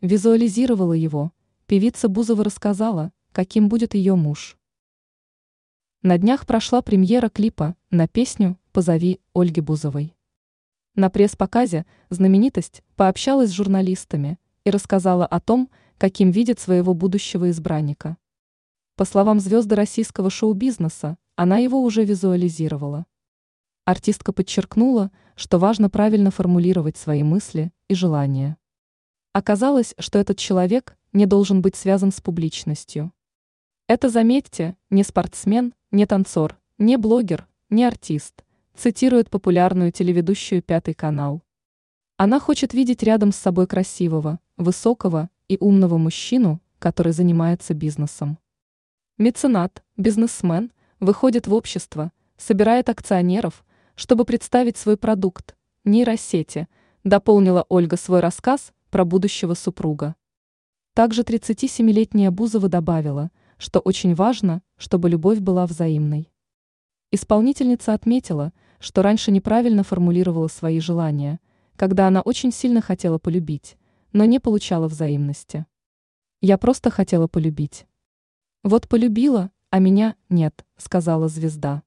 визуализировала его, певица Бузова рассказала, каким будет ее муж. На днях прошла премьера клипа на песню «Позови» Ольги Бузовой. На пресс-показе знаменитость пообщалась с журналистами и рассказала о том, каким видит своего будущего избранника. По словам звезды российского шоу-бизнеса, она его уже визуализировала. Артистка подчеркнула, что важно правильно формулировать свои мысли и желания. Оказалось, что этот человек не должен быть связан с публичностью. Это, заметьте, не спортсмен, не танцор, не блогер, не артист, цитирует популярную телеведущую «Пятый канал». Она хочет видеть рядом с собой красивого, высокого и умного мужчину, который занимается бизнесом. Меценат, бизнесмен, выходит в общество, собирает акционеров, чтобы представить свой продукт, нейросети, дополнила Ольга свой рассказ про будущего супруга. Также 37-летняя Бузова добавила, что очень важно, чтобы любовь была взаимной. Исполнительница отметила, что раньше неправильно формулировала свои желания, когда она очень сильно хотела полюбить, но не получала взаимности. Я просто хотела полюбить. Вот полюбила, а меня нет, сказала звезда.